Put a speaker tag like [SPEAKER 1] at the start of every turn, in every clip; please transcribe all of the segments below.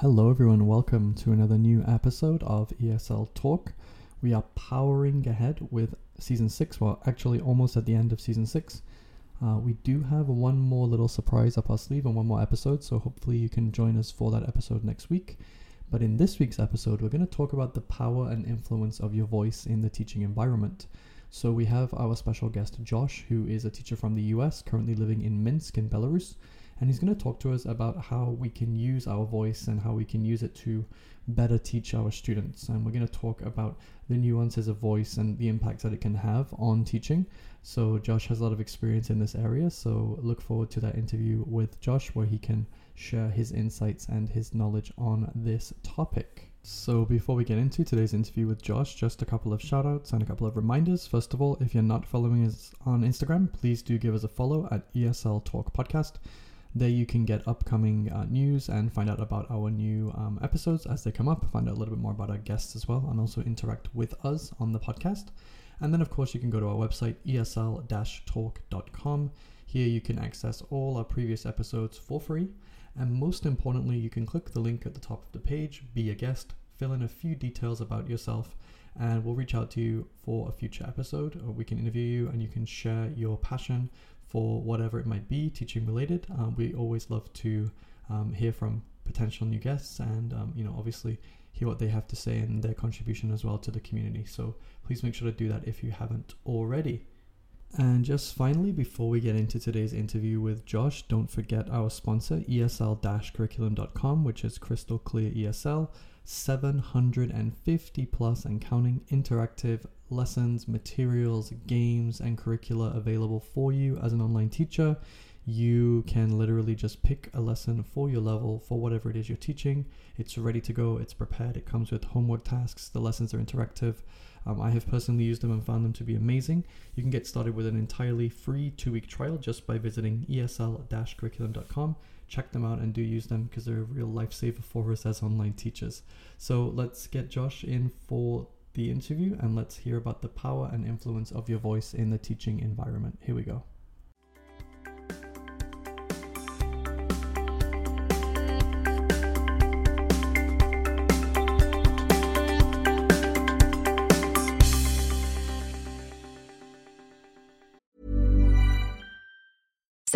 [SPEAKER 1] Hello, everyone. Welcome to another new episode of ESL Talk. We are powering ahead with season six. Well, actually, almost at the end of season six. Uh, we do have one more little surprise up our sleeve and one more episode, so hopefully you can join us for that episode next week. But in this week's episode, we're going to talk about the power and influence of your voice in the teaching environment. So we have our special guest, Josh, who is a teacher from the US, currently living in Minsk in Belarus and he's going to talk to us about how we can use our voice and how we can use it to better teach our students. And we're going to talk about the nuances of voice and the impact that it can have on teaching. So, Josh has a lot of experience in this area. So, look forward to that interview with Josh where he can share his insights and his knowledge on this topic. So, before we get into today's interview with Josh, just a couple of shout outs and a couple of reminders. First of all, if you're not following us on Instagram, please do give us a follow at ESL Talk Podcast. There you can get upcoming uh, news and find out about our new um, episodes as they come up, find out a little bit more about our guests as well, and also interact with us on the podcast. And then, of course, you can go to our website, esl talk.com. Here you can access all our previous episodes for free. And most importantly, you can click the link at the top of the page, be a guest, fill in a few details about yourself, and we'll reach out to you for a future episode. Or we can interview you and you can share your passion for whatever it might be, teaching related. Um, we always love to um, hear from potential new guests and, um, you know, obviously hear what they have to say and their contribution as well to the community. So please make sure to do that if you haven't already. And just finally, before we get into today's interview with Josh, don't forget our sponsor, ESL curriculum.com, which is crystal clear ESL, 750 plus and counting interactive lessons, materials, games, and curricula available for you as an online teacher. You can literally just pick a lesson for your level for whatever it is you're teaching. It's ready to go, it's prepared, it comes with homework tasks, the lessons are interactive. Um, I have personally used them and found them to be amazing. You can get started with an entirely free two week trial just by visiting esl curriculum.com. Check them out and do use them because they're a real lifesaver for us as online teachers. So let's get Josh in for the interview and let's hear about the power and influence of your voice in the teaching environment. Here we go.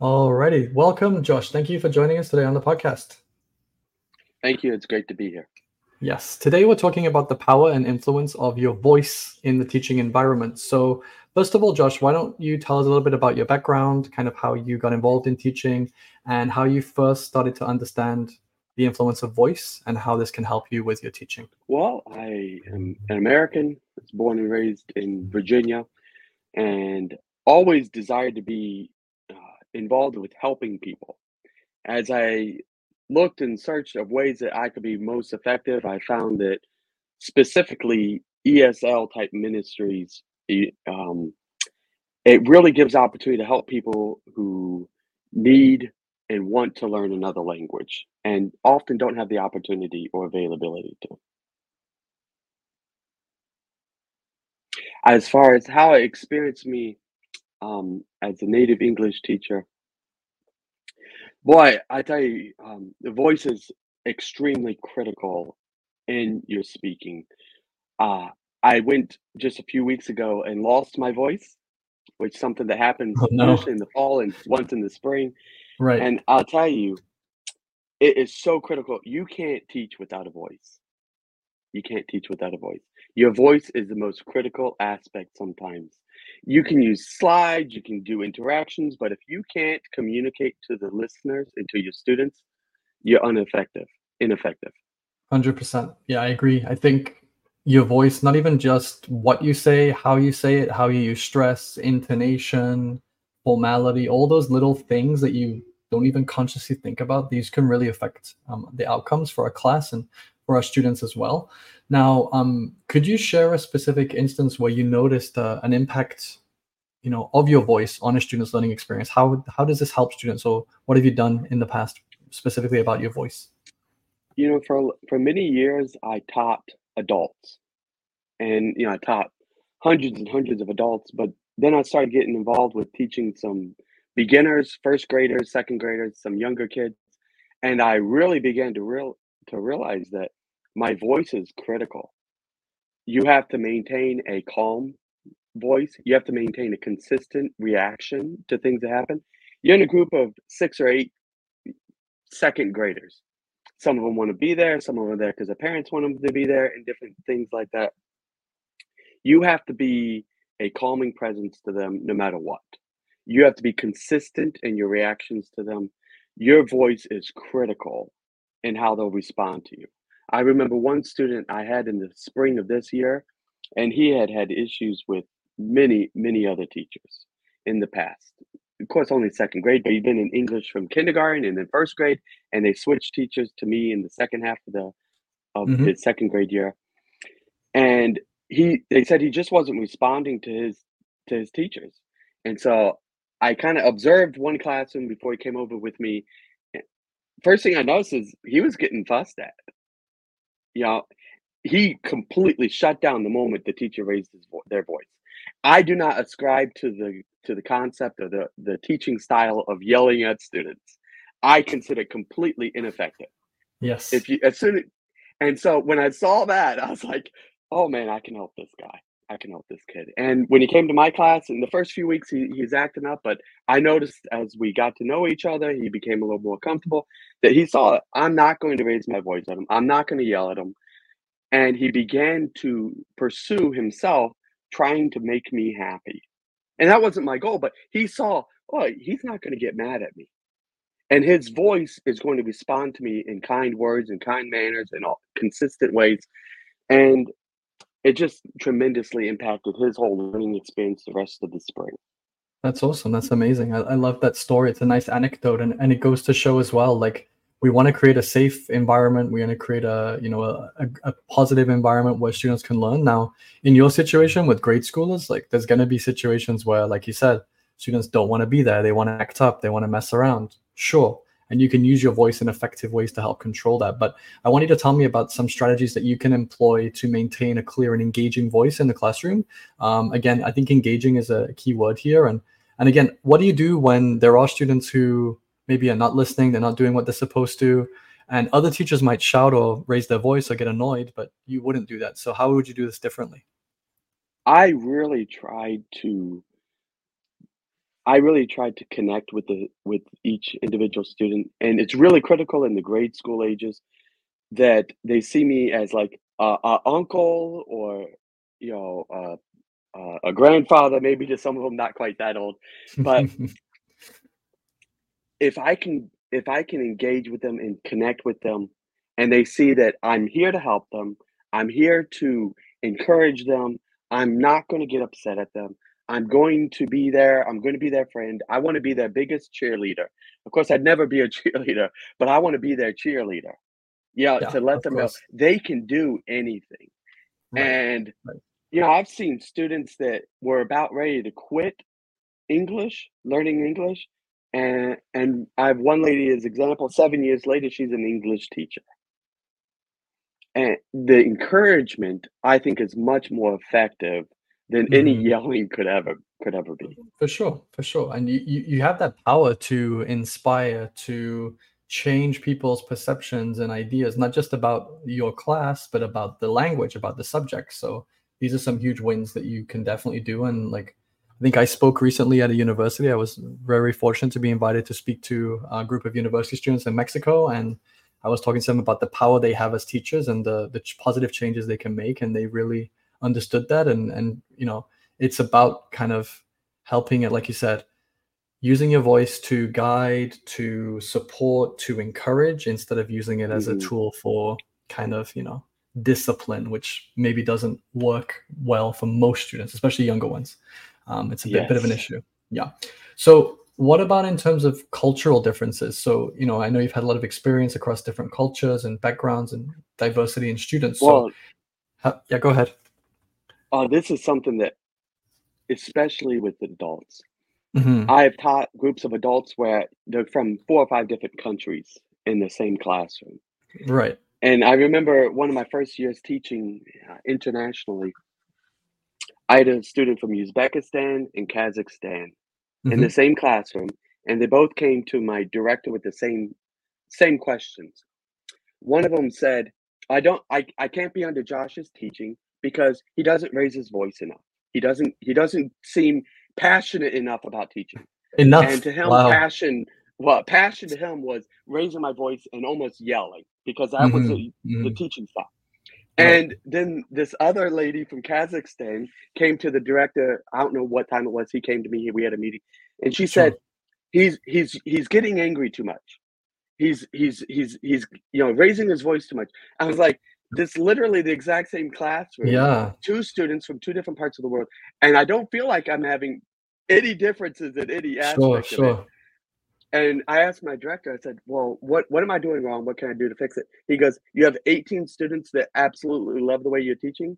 [SPEAKER 1] Alrighty, welcome, Josh. Thank you for joining us today on the podcast.
[SPEAKER 2] Thank you. It's great to be here.
[SPEAKER 1] Yes, today we're talking about the power and influence of your voice in the teaching environment. So, first of all, Josh, why don't you tell us a little bit about your background, kind of how you got involved in teaching, and how you first started to understand the influence of voice and how this can help you with your teaching?
[SPEAKER 2] Well, I am an American, I was born and raised in Virginia, and always desired to be involved with helping people. As I looked and searched of ways that I could be most effective, I found that specifically ESL type ministries, um, it really gives opportunity to help people who need and want to learn another language and often don't have the opportunity or availability to. As far as how it experienced me um, as a native English teacher, boy, I tell you, um, the voice is extremely critical in your speaking. Uh, I went just a few weeks ago and lost my voice, which is something that happens
[SPEAKER 1] Oh, no.
[SPEAKER 2] in the fall and once in the spring.
[SPEAKER 1] Right.
[SPEAKER 2] And I'll tell you, it is so critical. You can't teach without a voice. You can't teach without a voice. Your voice is the most critical aspect sometimes. You can use slides, you can do interactions, but if you can't communicate to the listeners and to your students, you're ineffective. Ineffective.
[SPEAKER 1] Hundred percent. Yeah, I agree. I think your voice, not even just what you say, how you say it, how you use stress, intonation, formality, all those little things that you don't even consciously think about, these can really affect um, the outcomes for our class and for our students as well. Now, um, could you share a specific instance where you noticed uh, an impact, you know, of your voice on a student's learning experience? How how does this help students? or what have you done in the past specifically about your voice?
[SPEAKER 2] You know, for for many years I taught adults. And you know, I taught hundreds and hundreds of adults, but then I started getting involved with teaching some beginners, first graders, second graders, some younger kids, and I really began to real to realize that my voice is critical. You have to maintain a calm voice. You have to maintain a consistent reaction to things that happen. You're in a group of six or eight second graders. Some of them want to be there, some of them are there because their parents want them to be there, and different things like that. You have to be a calming presence to them no matter what. You have to be consistent in your reactions to them. Your voice is critical in how they'll respond to you. I remember one student I had in the spring of this year, and he had had issues with many, many other teachers in the past. Of course, only second grade, but he'd been in English from kindergarten and then first grade, and they switched teachers to me in the second half of the of
[SPEAKER 1] Mhm.
[SPEAKER 2] his second grade year. And he they said he just wasn't responding to his to his teachers. And so I kind of observed one classroom before he came over with me. First thing I noticed is he was getting fussed at. You know, he completely shut down the moment the teacher raised his vo- their voice. I do not ascribe to the to the concept of the the teaching style of yelling at students. I consider it completely ineffective.
[SPEAKER 1] Yes.
[SPEAKER 2] If you as soon as, and so when I saw that, I was like, oh man, I can help this guy. I can help this kid. And when he came to my class in the first few weeks, he, he's acting up, but I noticed as we got to know each other, he became a little more comfortable that he saw I'm not going to raise my voice at him. I'm not going to yell at him. And he began to pursue himself, trying to make me happy. And that wasn't my goal, but he saw, oh, he's not going to get mad at me. And his voice is going to respond to me in kind words and kind manners and all consistent ways. And it just tremendously impacted his whole learning experience the rest of the spring.
[SPEAKER 1] That's awesome. That's amazing. I, I love that story. It's a nice anecdote, and, and it goes to show as well. Like we want to create a safe environment. We want to create a you know a, a, a positive environment where students can learn. Now, in your situation with grade schoolers, like there's going to be situations where, like you said, students don't want to be there. They want to act up. They want to mess around. Sure, and you can use your voice in effective ways to help control that. But I want you to tell me about some strategies that you can employ to maintain a clear and engaging voice in the classroom. Um, again, I think engaging is a key word here. And and again, what do you do when there are students who maybe are not listening, they're not doing what they're supposed to, and other teachers might shout or raise their voice or get annoyed, but you wouldn't do that. So how would you do this differently?
[SPEAKER 2] I really tried to I really tried to connect with the with each individual student, and it's really critical in the grade school ages that they see me as like a, a uncle or you know uh, uh, a grandfather, maybe to some of them not quite that old, but if I can if I can engage with them and connect with them, and they see that I'm here to help them, I'm here to encourage them, I'm not going to get upset at them. I'm going to be there. I'm going to be their friend. I want to be their biggest cheerleader. Of course, I'd never be a cheerleader, but I want to be their cheerleader. Yeah,
[SPEAKER 1] Yeah,
[SPEAKER 2] to let them know they can do anything.
[SPEAKER 1] Right.
[SPEAKER 2] And
[SPEAKER 1] right.
[SPEAKER 2] you know, I've seen students that were about ready to quit English, learning English, and and I have one lady as example. Seven years later, she's an English teacher. And the encouragement, I think, is much more effective than any
[SPEAKER 1] Mhm.
[SPEAKER 2] yelling could ever could ever be.
[SPEAKER 1] For sure, for sure. And you, you, you have that power to inspire, to change people's perceptions and ideas, not just about your class, but about the language, about the subject. So these are some huge wins that you can definitely do. And like, I think I spoke recently at a university. I was very fortunate to be invited to speak to a group of university students in Mexico. And I was talking to them about the power they have as teachers and the, the positive changes they can make. And they really understood that. And, and, you know, it's about kind of helping it, like you said, using your voice to guide, to support, to encourage, instead of using it as a
[SPEAKER 2] Mhm.
[SPEAKER 1] tool for kind of, you know, discipline, which maybe doesn't work well for most students, especially younger ones. Um, it's a bit, bit of an issue. Yeah. So, what about in terms of cultural differences? So, you know, I know you've had a lot of experience across different cultures and backgrounds and diversity in students. So,
[SPEAKER 2] Well,
[SPEAKER 1] ha- yeah, go ahead.
[SPEAKER 2] Uh, this is something that, especially with adults,
[SPEAKER 1] Mhm.
[SPEAKER 2] I've taught groups of adults where they're from four or five different countries in the same classroom.
[SPEAKER 1] Right.
[SPEAKER 2] And I remember one of my first years teaching uh, internationally, I had a student from Uzbekistan and Kazakhstan in
[SPEAKER 1] Mhm.
[SPEAKER 2] the same classroom, and they both came to my director with the same same questions. One of them said, "I don't, I, I can't be under Josh's teaching because he doesn't raise his voice enough. He doesn't, he doesn't seem passionate enough about teaching."
[SPEAKER 1] Enough.
[SPEAKER 2] And to him,
[SPEAKER 1] wow.
[SPEAKER 2] passion, well, passion to him was raising my voice and almost yelling because that was
[SPEAKER 1] Mhm,
[SPEAKER 2] the, the
[SPEAKER 1] mhm.
[SPEAKER 2] teaching style. And then this other lady from Kazakhstan came to the director. I don't know what time it was. He came to me. We had a meeting, and she
[SPEAKER 1] Sure.
[SPEAKER 2] said, "He's he's he's getting angry too much. He's he's he's he's you know raising his voice too much." I was like, "This literally the exact same classroom.
[SPEAKER 1] Yeah.
[SPEAKER 2] Two students from two different parts of the world, and I don't feel like I'm having any differences in any
[SPEAKER 1] Sure,
[SPEAKER 2] aspect of it."
[SPEAKER 1] sure.
[SPEAKER 2] And I asked my director, I said, Well, what, what am I doing wrong? What can I do to fix it? He goes, You have 18 students that absolutely love the way you're teaching.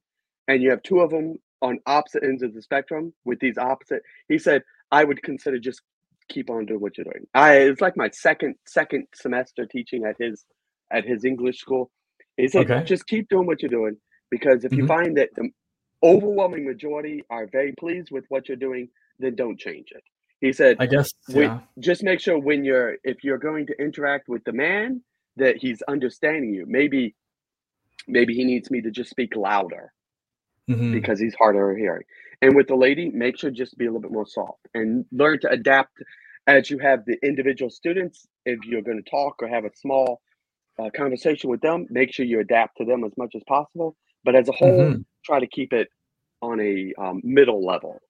[SPEAKER 2] and you have two of them on opposite ends of the spectrum with these opposite, he said, I would consider just keep on doing what you're doing. I it's like my second second semester teaching at his at his English school. He said,
[SPEAKER 1] Okay.
[SPEAKER 2] just keep doing what you're doing because if you
[SPEAKER 1] Mhm.
[SPEAKER 2] find that the overwhelming majority are very pleased with what you're doing, then don't change it. He said,
[SPEAKER 1] I guess yeah.
[SPEAKER 2] just make sure when you're if you're going to interact with the man that he's understanding you. Maybe maybe he needs me to just speak louder
[SPEAKER 1] Mhm.
[SPEAKER 2] because he's harder of hearing. And with the lady, make sure just be a little bit more soft and learn to adapt as you have the individual students. If you're going to talk or have a small uh, conversation with them, make sure you adapt to them as much as possible. But as a whole,
[SPEAKER 1] Mhm.
[SPEAKER 2] try to keep it on a um, middle level.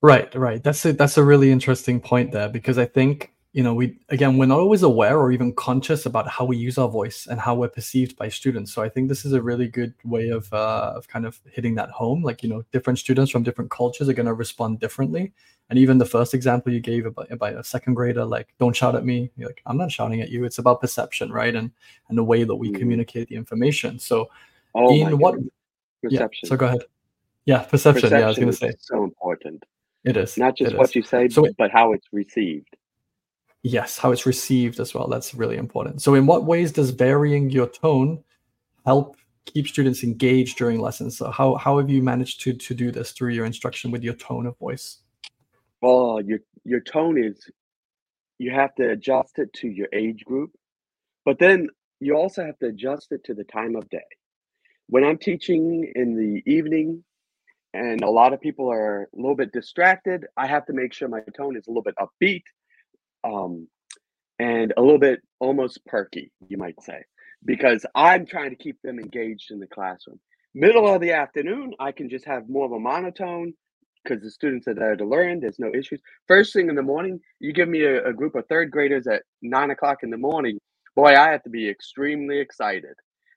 [SPEAKER 1] Right, right. That's a that's a really interesting point there because I think you know we again we're not always aware or even conscious about how we use our voice and how we're perceived by students. So I think this is a really good way of uh, of kind of hitting that home. Like you know, different students from different cultures are going to respond differently. And even the first example you gave about, about a second grader, like don't shout at me. You're like I'm not shouting at you. It's about perception, right? And and the way that we
[SPEAKER 2] Mhm.
[SPEAKER 1] communicate the information. So
[SPEAKER 2] Oh
[SPEAKER 1] in what?
[SPEAKER 2] goodness.
[SPEAKER 1] Yeah.
[SPEAKER 2] Perception.
[SPEAKER 1] So go ahead. Yeah, perception. yeah, I was going to say
[SPEAKER 2] so important.
[SPEAKER 1] it is
[SPEAKER 2] Not just what
[SPEAKER 1] is.
[SPEAKER 2] you say,
[SPEAKER 1] So it-
[SPEAKER 2] but how it's received.
[SPEAKER 1] Yes, how it's received as well. That's really important. So, in what ways does varying your tone help keep students engaged during lessons? So, how how have you managed to to do this through your instruction with your tone of voice?
[SPEAKER 2] Well, your your tone is you have to adjust it to your age group, but then you also have to adjust it to the time of day. When I'm teaching in the evening and a lot of people are a little bit distracted, I have to make sure my tone is a little bit upbeat um, and a little bit almost perky, you might say, because I'm trying to keep them engaged in the classroom. Middle of the afternoon, I can just have more of a monotone because the students are there to learn. There's no issues. First thing in the morning, you give me a, a group of third graders at nine o'clock in the morning. Boy, I have to be extremely excited.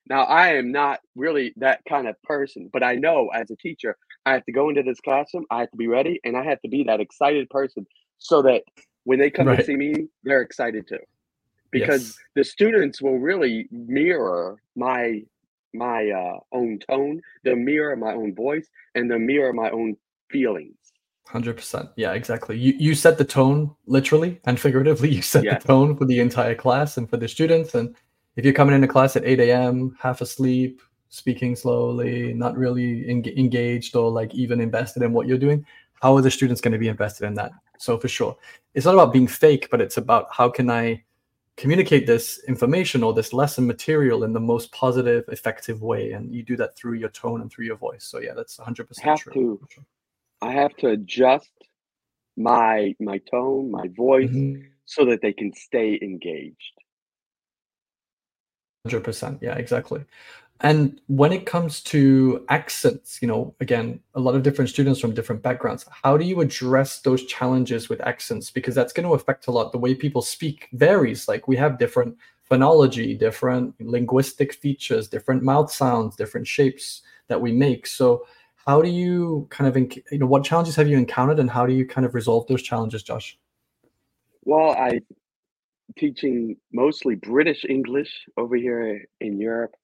[SPEAKER 2] Now, I am not really that kind of person, but I know as a teacher, I have to go into this classroom, I have to be ready, and I have to be that excited person so that when they come to see me, they're excited too. Because
[SPEAKER 1] Yes.
[SPEAKER 2] the students will really mirror my my uh, own tone, they'll mirror my own voice, and they'll mirror my own feelings.
[SPEAKER 1] Hundred percent. Yeah, exactly. You you set the tone literally and figuratively. You set the tone for the entire class and for the students. And if you're coming into class at eight a.m., half asleep, speaking slowly, not really en- engaged or like even invested in what you're doing, how are the students going to be invested in that? So for sure, it's not about being fake, but it's about how can I communicate this information or this lesson material in the most positive, effective way, and you do that through your tone and through your voice. So yeah, that's hundred percent
[SPEAKER 2] Have
[SPEAKER 1] true.
[SPEAKER 2] to I have to adjust my my tone, my voice,
[SPEAKER 1] Mhm.
[SPEAKER 2] so that they can stay engaged.
[SPEAKER 1] Hundred percent. Yeah, exactly. And when it comes to accents, you know, again, a lot of different students from different backgrounds. How do you address those challenges with accents? Because that's going to affect a lot. The way people speak varies. Like we have different phonology, different linguistic features, different mouth sounds, different shapes that we make. So, how do you kind of, enc- you know, what challenges have you encountered, and how do you kind of resolve those challenges, Josh?
[SPEAKER 2] Well, I teaching mostly British English over here in Europe.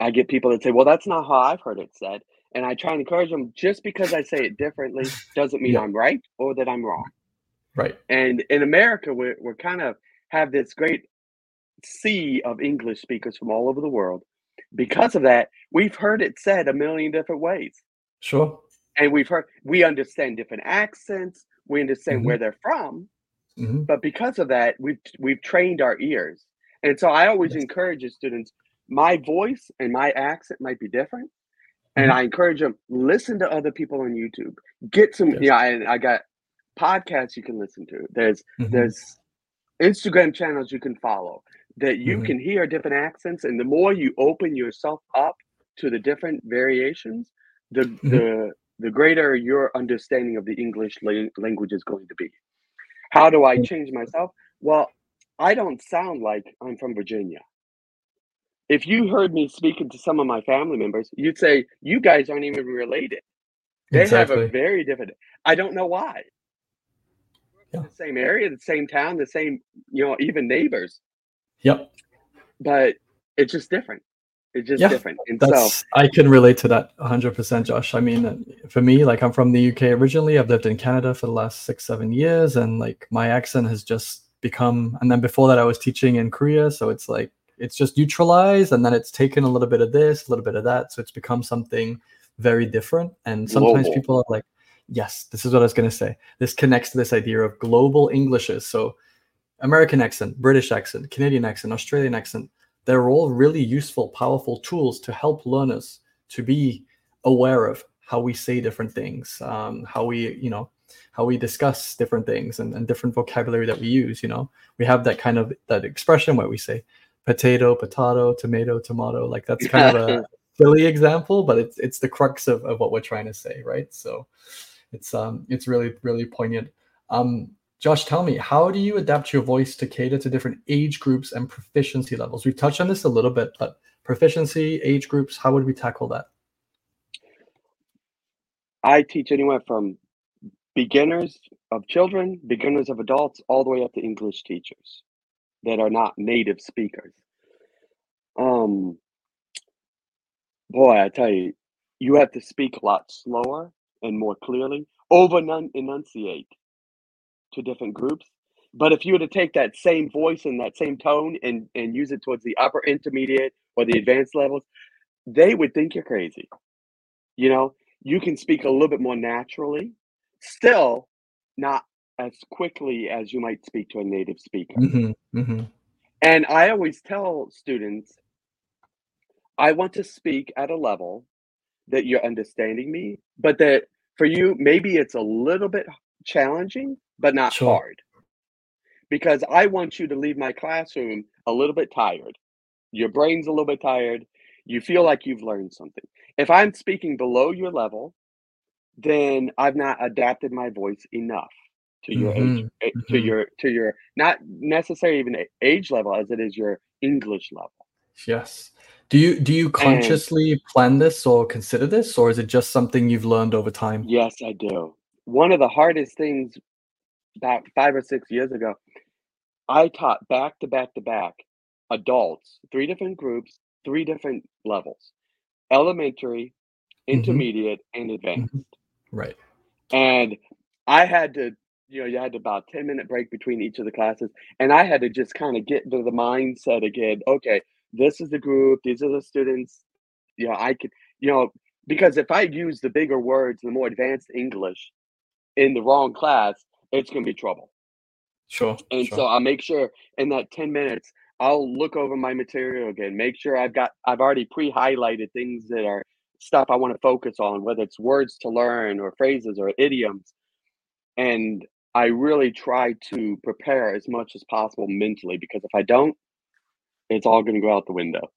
[SPEAKER 2] I get people that say, "Well, that's not how I've heard it said," and I try and encourage them. Just because I say it differently doesn't mean
[SPEAKER 1] Yeah.
[SPEAKER 2] I'm right or that I'm wrong.
[SPEAKER 1] Right.
[SPEAKER 2] And in America, we're we're kind of have this great sea of English speakers from all over the world. Because of that, we've heard it said a million different ways.
[SPEAKER 1] Sure.
[SPEAKER 2] And we've heard we understand different accents, we understand
[SPEAKER 1] Mhm.
[SPEAKER 2] where they're from,
[SPEAKER 1] hmm
[SPEAKER 2] but because of that, we've we've trained our ears. And so I always
[SPEAKER 1] Yes.
[SPEAKER 2] encourage the students, my voice and my accent might be different. And
[SPEAKER 1] Mhm.
[SPEAKER 2] I encourage them, listen to other people on YouTube. Get some,
[SPEAKER 1] Yes.
[SPEAKER 2] yeah, and I got podcasts you can listen to. There's
[SPEAKER 1] Mhm.
[SPEAKER 2] there's Instagram channels you can follow that you
[SPEAKER 1] Mhm.
[SPEAKER 2] can hear different accents, and the more you open yourself up to the different variations, the
[SPEAKER 1] Mm-hmm.
[SPEAKER 2] the the greater your understanding of the English lang- language is going to be. How do I
[SPEAKER 1] Mm.
[SPEAKER 2] change myself? Well, I don't sound like I'm from Virginia. If you heard me speaking to some of my family members, you'd say you guys aren't even related. They have a very different. I don't know why.
[SPEAKER 1] Yeah.
[SPEAKER 2] The same area, the same town, the same, you know, even neighbors,
[SPEAKER 1] Yep.
[SPEAKER 2] but it's just different. It's just
[SPEAKER 1] Yeah,
[SPEAKER 2] different. And so
[SPEAKER 1] I can relate to that 100%, Josh. I mean, for me, like I'm from the UK originally. I've lived in Canada for the last six, seven years, and like my accent has just become. And then before that, I was teaching in Korea, so it's like it's just neutralized, and then it's taken a little bit of this, a little bit of that, so it's become something very different. And sometimes
[SPEAKER 2] Global.
[SPEAKER 1] people are like, "Yes, this is what I was going to say." This connects to this idea of global Englishes. So American accent, British accent, Canadian accent, Australian accent, they're all really useful, powerful tools to help learners to be aware of how we say different things, um, how we, you know, how we discuss different things and, and different vocabulary that we use. You know, we have that kind of that expression where we say potato, potato, tomato, tomato. Like that's kind of a silly example, but it's it's the crux of, of what we're trying to say, right? So it's um it's really really poignant. Um, Josh, tell me, how do you adapt your voice to cater to different age groups and proficiency levels? We've touched on this a little bit, but proficiency, age groups, how would we tackle that?
[SPEAKER 2] I teach anywhere from beginners of children, beginners of adults, all the way up to English teachers that are not native speakers. Um, boy, I tell you, you have to speak a lot slower and more clearly, over enunciate to different groups. But if you were to take that same voice and that same tone and, and use it towards the upper intermediate or the advanced levels, they would think you're crazy. You know, you can speak a little bit more naturally, still not as quickly as you might speak to a native speaker.
[SPEAKER 1] hmm hmm
[SPEAKER 2] And I always tell students, I want to speak at a level that you're understanding me, but that for you, maybe it's a little bit challenging, but not
[SPEAKER 1] Sure.
[SPEAKER 2] hard. Because I want you to leave my classroom a little bit tired. Your brain's a little bit tired. You feel like you've learned something. If I'm speaking below your level, then I've not adapted my voice enough to your age,
[SPEAKER 1] Mhm,
[SPEAKER 2] eh, to
[SPEAKER 1] mhm.
[SPEAKER 2] your to your not necessarily even age level as it is your English level.
[SPEAKER 1] Yes. Do you do you
[SPEAKER 2] And
[SPEAKER 1] consciously plan this or consider this, or is it just something you've learned over time?
[SPEAKER 2] yes, I do. One of the hardest things about five or six years ago, I taught back to back to back adults, three different groups, three different levels elementary,
[SPEAKER 1] hmm
[SPEAKER 2] intermediate, and advanced.
[SPEAKER 1] hmm Right.
[SPEAKER 2] And I had to, you know, you had about 10 minute break between each of the classes. And I had to just kind of get into the mindset again. Okay, this is the group, these are the students. You know, I could, you know, because if I use the bigger words, the more advanced English in the wrong class, it's going to be trouble.
[SPEAKER 1] Sure.
[SPEAKER 2] And
[SPEAKER 1] Sure.
[SPEAKER 2] so I'll make sure in that 10 minutes, I'll look over my material again, make sure I've got, I've already pre highlighted things that are stuff I want to focus on, whether it's words to learn or phrases or idioms. And I really try to prepare as much as possible mentally because if I don't, it's all going to go out the window.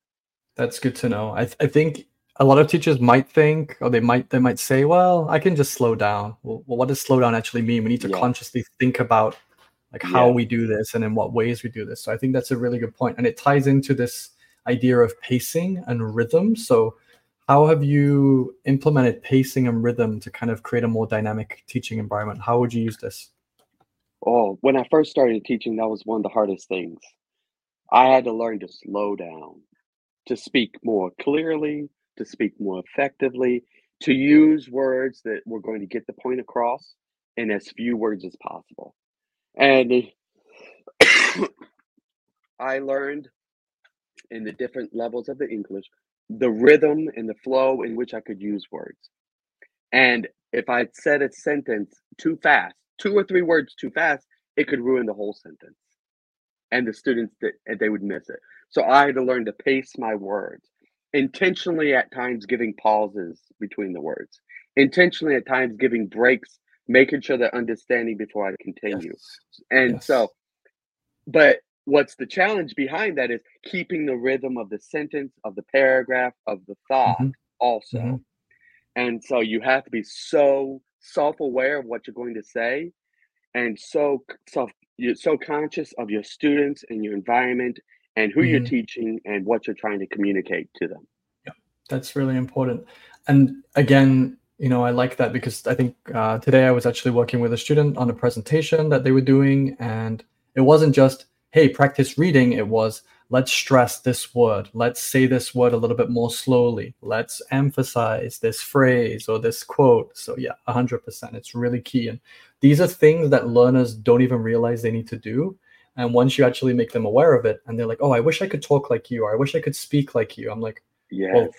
[SPEAKER 1] That's good to know. I th- I think a lot of teachers might think, or they might they might say, "Well, I can just slow down." Well, what does slow down actually mean? We need to
[SPEAKER 2] Yeah.
[SPEAKER 1] consciously think about like how
[SPEAKER 2] Yeah.
[SPEAKER 1] we do this and in what ways we do this. So I think that's a really good point, and it ties into this idea of pacing and rhythm. So how have you implemented pacing and rhythm to kind of create a more dynamic teaching environment? How would you use this?
[SPEAKER 2] Oh, when I first started teaching, that was one of the hardest things. I had to learn to slow down, to speak more clearly, to speak more effectively, to use words that were going to get the point across in as few words as possible. And I learned in the different levels of the English the rhythm and the flow in which I could use words. And if I said a sentence too fast, two or three words too fast, it could ruin the whole sentence. And the students that they would miss it. So I had to learn to pace my words, intentionally at times giving pauses between the words, intentionally at times giving breaks, making sure they're understanding before I continue.
[SPEAKER 1] Yes.
[SPEAKER 2] And
[SPEAKER 1] Yes.
[SPEAKER 2] so, but what's the challenge behind that is keeping the rhythm of the sentence, of the paragraph, of the thought
[SPEAKER 1] Mhm.
[SPEAKER 2] also.
[SPEAKER 1] Mhm.
[SPEAKER 2] And so you have to be so self-aware of what you're going to say and so self you're so conscious of your students and your environment and who you're
[SPEAKER 1] Mhm.
[SPEAKER 2] teaching and what you're trying to communicate to them.
[SPEAKER 1] Yeah, that's really important. And again, you know, I like that because I think uh, today I was actually working with a student on a presentation that they were doing, and it wasn't just, hey, practice reading. It was, let's stress this word let's say this word a little bit more slowly let's emphasize this phrase or this quote so yeah 100% it's really key and these are things that learners don't even realize they need to do and once you actually make them aware of it and they're like oh i wish i could talk like you. Or i wish i could speak like you. I'm like
[SPEAKER 2] yeah.
[SPEAKER 1] well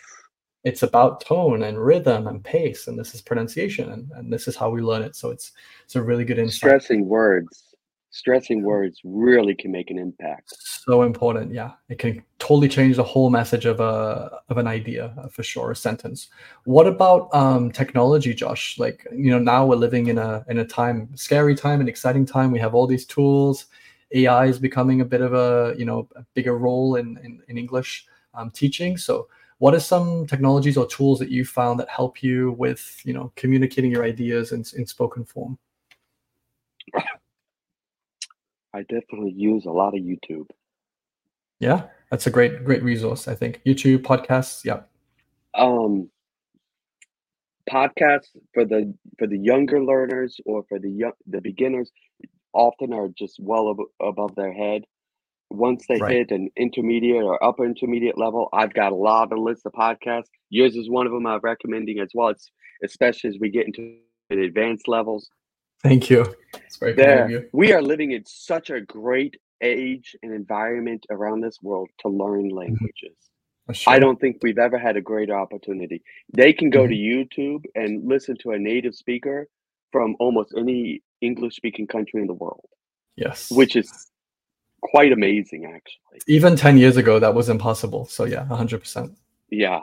[SPEAKER 1] it's about tone and rhythm and pace and this is pronunciation and, and this is how we learn it. So it's it's a really good insight.
[SPEAKER 2] Stressing words stressing words really can make an impact.
[SPEAKER 1] So important yeah. It can totally change the whole message of a of an idea uh, for sure a sentence. What about um technology josh? Like you know now we're living in a in a time scary time an exciting time. We have all these tools ai is becoming a bit of a you know a bigger role in in, in english um, teaching so what are some technologies or tools that you found that help you with you know communicating your ideas in, in spoken form
[SPEAKER 2] I definitely use a lot of YouTube.
[SPEAKER 1] Yeah, that's a great great resource. I think YouTube podcasts. Yeah.
[SPEAKER 2] Um, podcasts for the for the younger learners or for the young the beginners often are just well ab- above their head. Once they
[SPEAKER 1] Right.
[SPEAKER 2] hit an intermediate or upper intermediate level, I've got a lot of lists of podcasts. Yours is one of them I'm recommending as well. It's especially as we get into advanced levels.
[SPEAKER 1] Thank you. It's very kind of
[SPEAKER 2] There,
[SPEAKER 1] you.
[SPEAKER 2] we are living in such a great age and environment around this world to learn mm-hmm. languages.
[SPEAKER 1] For
[SPEAKER 2] I don't think we've ever had a greater opportunity. They can go to mm-hmm. YouTube and listen to a native speaker from almost any English speaking country in the world,
[SPEAKER 1] Yes.
[SPEAKER 2] which is quite amazing, actually.
[SPEAKER 1] even 10 years ago that was impossible. So yeah, 100%.
[SPEAKER 2] Yeah.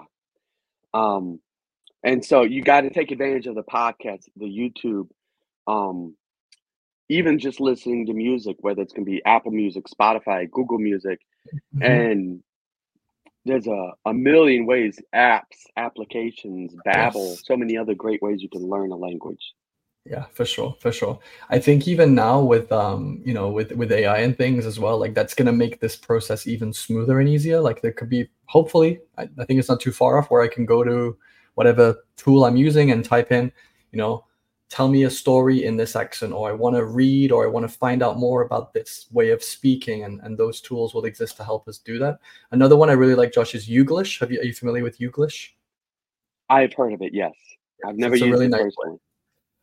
[SPEAKER 2] Um, and so you got to take advantage of the podcast, the YouTube, um, even just listening to music, whether it's going to be Apple Music, Spotify, Google Music,
[SPEAKER 1] Mhm.
[SPEAKER 2] and there's a, a million ways apps applications Babbel
[SPEAKER 1] Yes.
[SPEAKER 2] so many other great ways you can learn a language
[SPEAKER 1] Yeah, for sure, for sure. I think even now with um, you know, with with AI and things as well, like that's gonna make this process even smoother and easier. Like there could be, hopefully, I, I think it's not too far off where I can go to whatever tool I'm using and type in, you know, tell me a story in this accent, or I want to read, or I want to find out more about this way of speaking, and and those tools will exist to help us do that. Another one I really like, Josh, is YouGlish. Have you are you familiar with YouGlish?
[SPEAKER 2] i've heard of it yes i've never
[SPEAKER 1] it's
[SPEAKER 2] used
[SPEAKER 1] really
[SPEAKER 2] it
[SPEAKER 1] nice
[SPEAKER 2] personally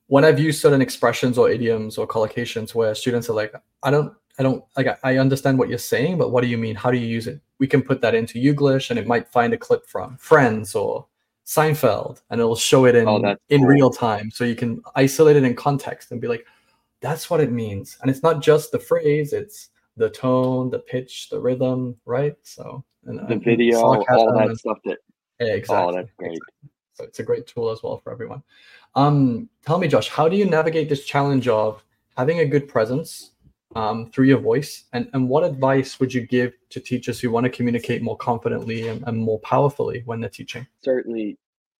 [SPEAKER 1] when I've used certain expressions or idioms or collocations where students are like, I don't, I don't, like, I- understand what you're saying, but what do you mean? How do you use it? We can put that into YouGlish and it might find a clip from Friends or Seinfeld and it'll show it in,
[SPEAKER 2] Oh,
[SPEAKER 1] in
[SPEAKER 2] cool.
[SPEAKER 1] real time. So you can isolate it in context and be like, that's what it means. And it's not just the phrase, it's the tone, the pitch, the rhythm, right? So, and,
[SPEAKER 2] the
[SPEAKER 1] and
[SPEAKER 2] video all that stuff that
[SPEAKER 1] yeah, exactly.
[SPEAKER 2] oh that's great
[SPEAKER 1] So it's a great tool as well for everyone. Um, tell me, Josh, how do you navigate this challenge of having a good presence um, through your voice? And, and what advice would you give to teachers who want to communicate more confidently and, and more powerfully when they're teaching?
[SPEAKER 2] certainly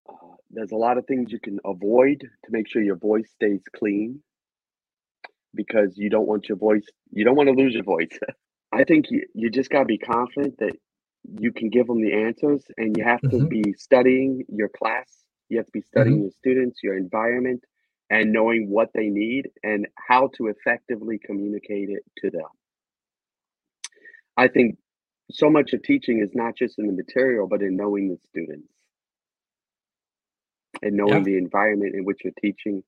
[SPEAKER 2] uh, there's a lot of things you can avoid to make sure your voice stays clean because you don't want your voice you don't want to lose your voice i think you, you just got to be confident that you can give them the answers and you have to
[SPEAKER 1] Mhm.
[SPEAKER 2] be studying your class you have to be studying your students your environment and knowing what they need and how to effectively communicate it to them i think so much of teaching is not just in the material but in knowing the students and knowing
[SPEAKER 1] Yeah.
[SPEAKER 2] the environment in which you're teaching.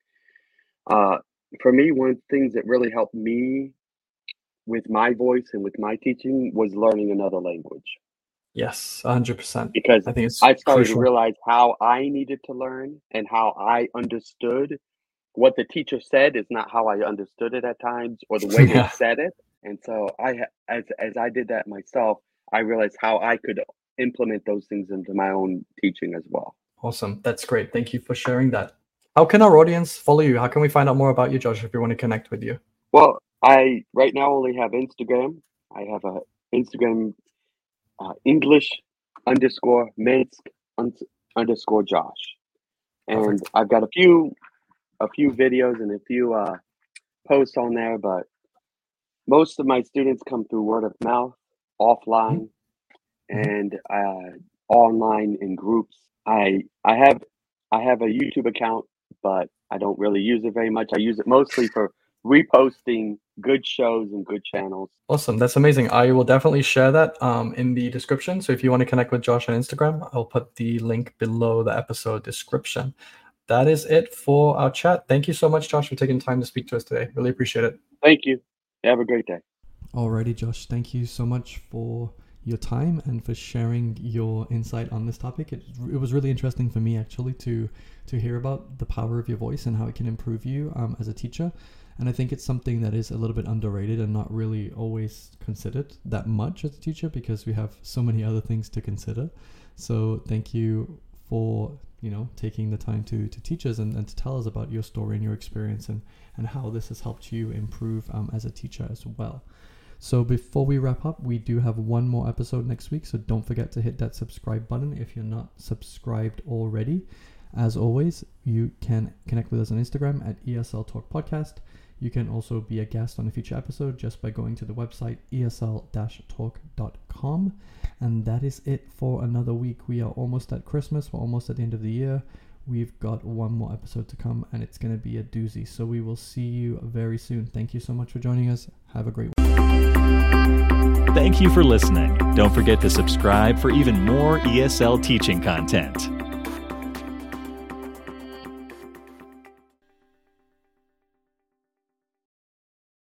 [SPEAKER 2] Uh, for me, one of the things that really helped me with my voice and with my teaching was learning another language
[SPEAKER 1] Yes, 100%.
[SPEAKER 2] because
[SPEAKER 1] I think it's
[SPEAKER 2] I started
[SPEAKER 1] crucial.
[SPEAKER 2] to realize how I needed to learn and how I understood what the teacher said is not how I understood it at times or the way
[SPEAKER 1] Yeah.
[SPEAKER 2] they said it. And so I, as as I did that myself, I realized how I could implement those things into my own teaching as well.
[SPEAKER 1] Awesome. That's great. Thank you for sharing that. How can our audience follow you? How can we find out more about you, Josh, if we want to connect with you?
[SPEAKER 2] Well, I right now only have Instagram. I have a Instagram uh, English underscore Minsk un- underscore Josh, and
[SPEAKER 1] Perfect.
[SPEAKER 2] I've got a few a few videos and a few uh, posts on there. But most of my students come through word of mouth, offline, and uh, online in groups. I I have I have a YouTube account, but I don't really use it very much. I use it mostly for reposting good shows and good channels.
[SPEAKER 1] Awesome. That's amazing. I will definitely share that um, in the description. So if you want to connect with Josh on Instagram, I'll put the link below the episode description. That is it for our chat. Thank you so much, Josh, for taking time to speak to us today. Really appreciate it.
[SPEAKER 2] Thank you. Have a great day.
[SPEAKER 1] Alrighty, Josh. Thank you so much for your time and for sharing your insight on this topic. It, it was really interesting for me actually to to hear about the power of your voice and how it can improve you um, as a teacher. And I think it's something that is a little bit underrated and not really always considered that much as a teacher because we have so many other things to consider. So thank you for you know taking the time to to teach us and, and to tell us about your story and your experience and and how this has helped you improve um, as a teacher as well. So before we wrap up, we do have one more episode next week. So don't forget to hit that subscribe button if you're not subscribed already. As always, you can connect with us on Instagram at ESL Talk Podcast. You can also be a guest on a future episode just by going to the website esl-talk.com. And that is it for another week. We are almost at Christmas. We're almost at the end of the year. We've got one more episode to come and it's going to be a doozy. So we will see you very soon. Thank you so much for joining us. Have a great week.
[SPEAKER 3] Thank you for listening. Don't forget to subscribe for even more ESL teaching content.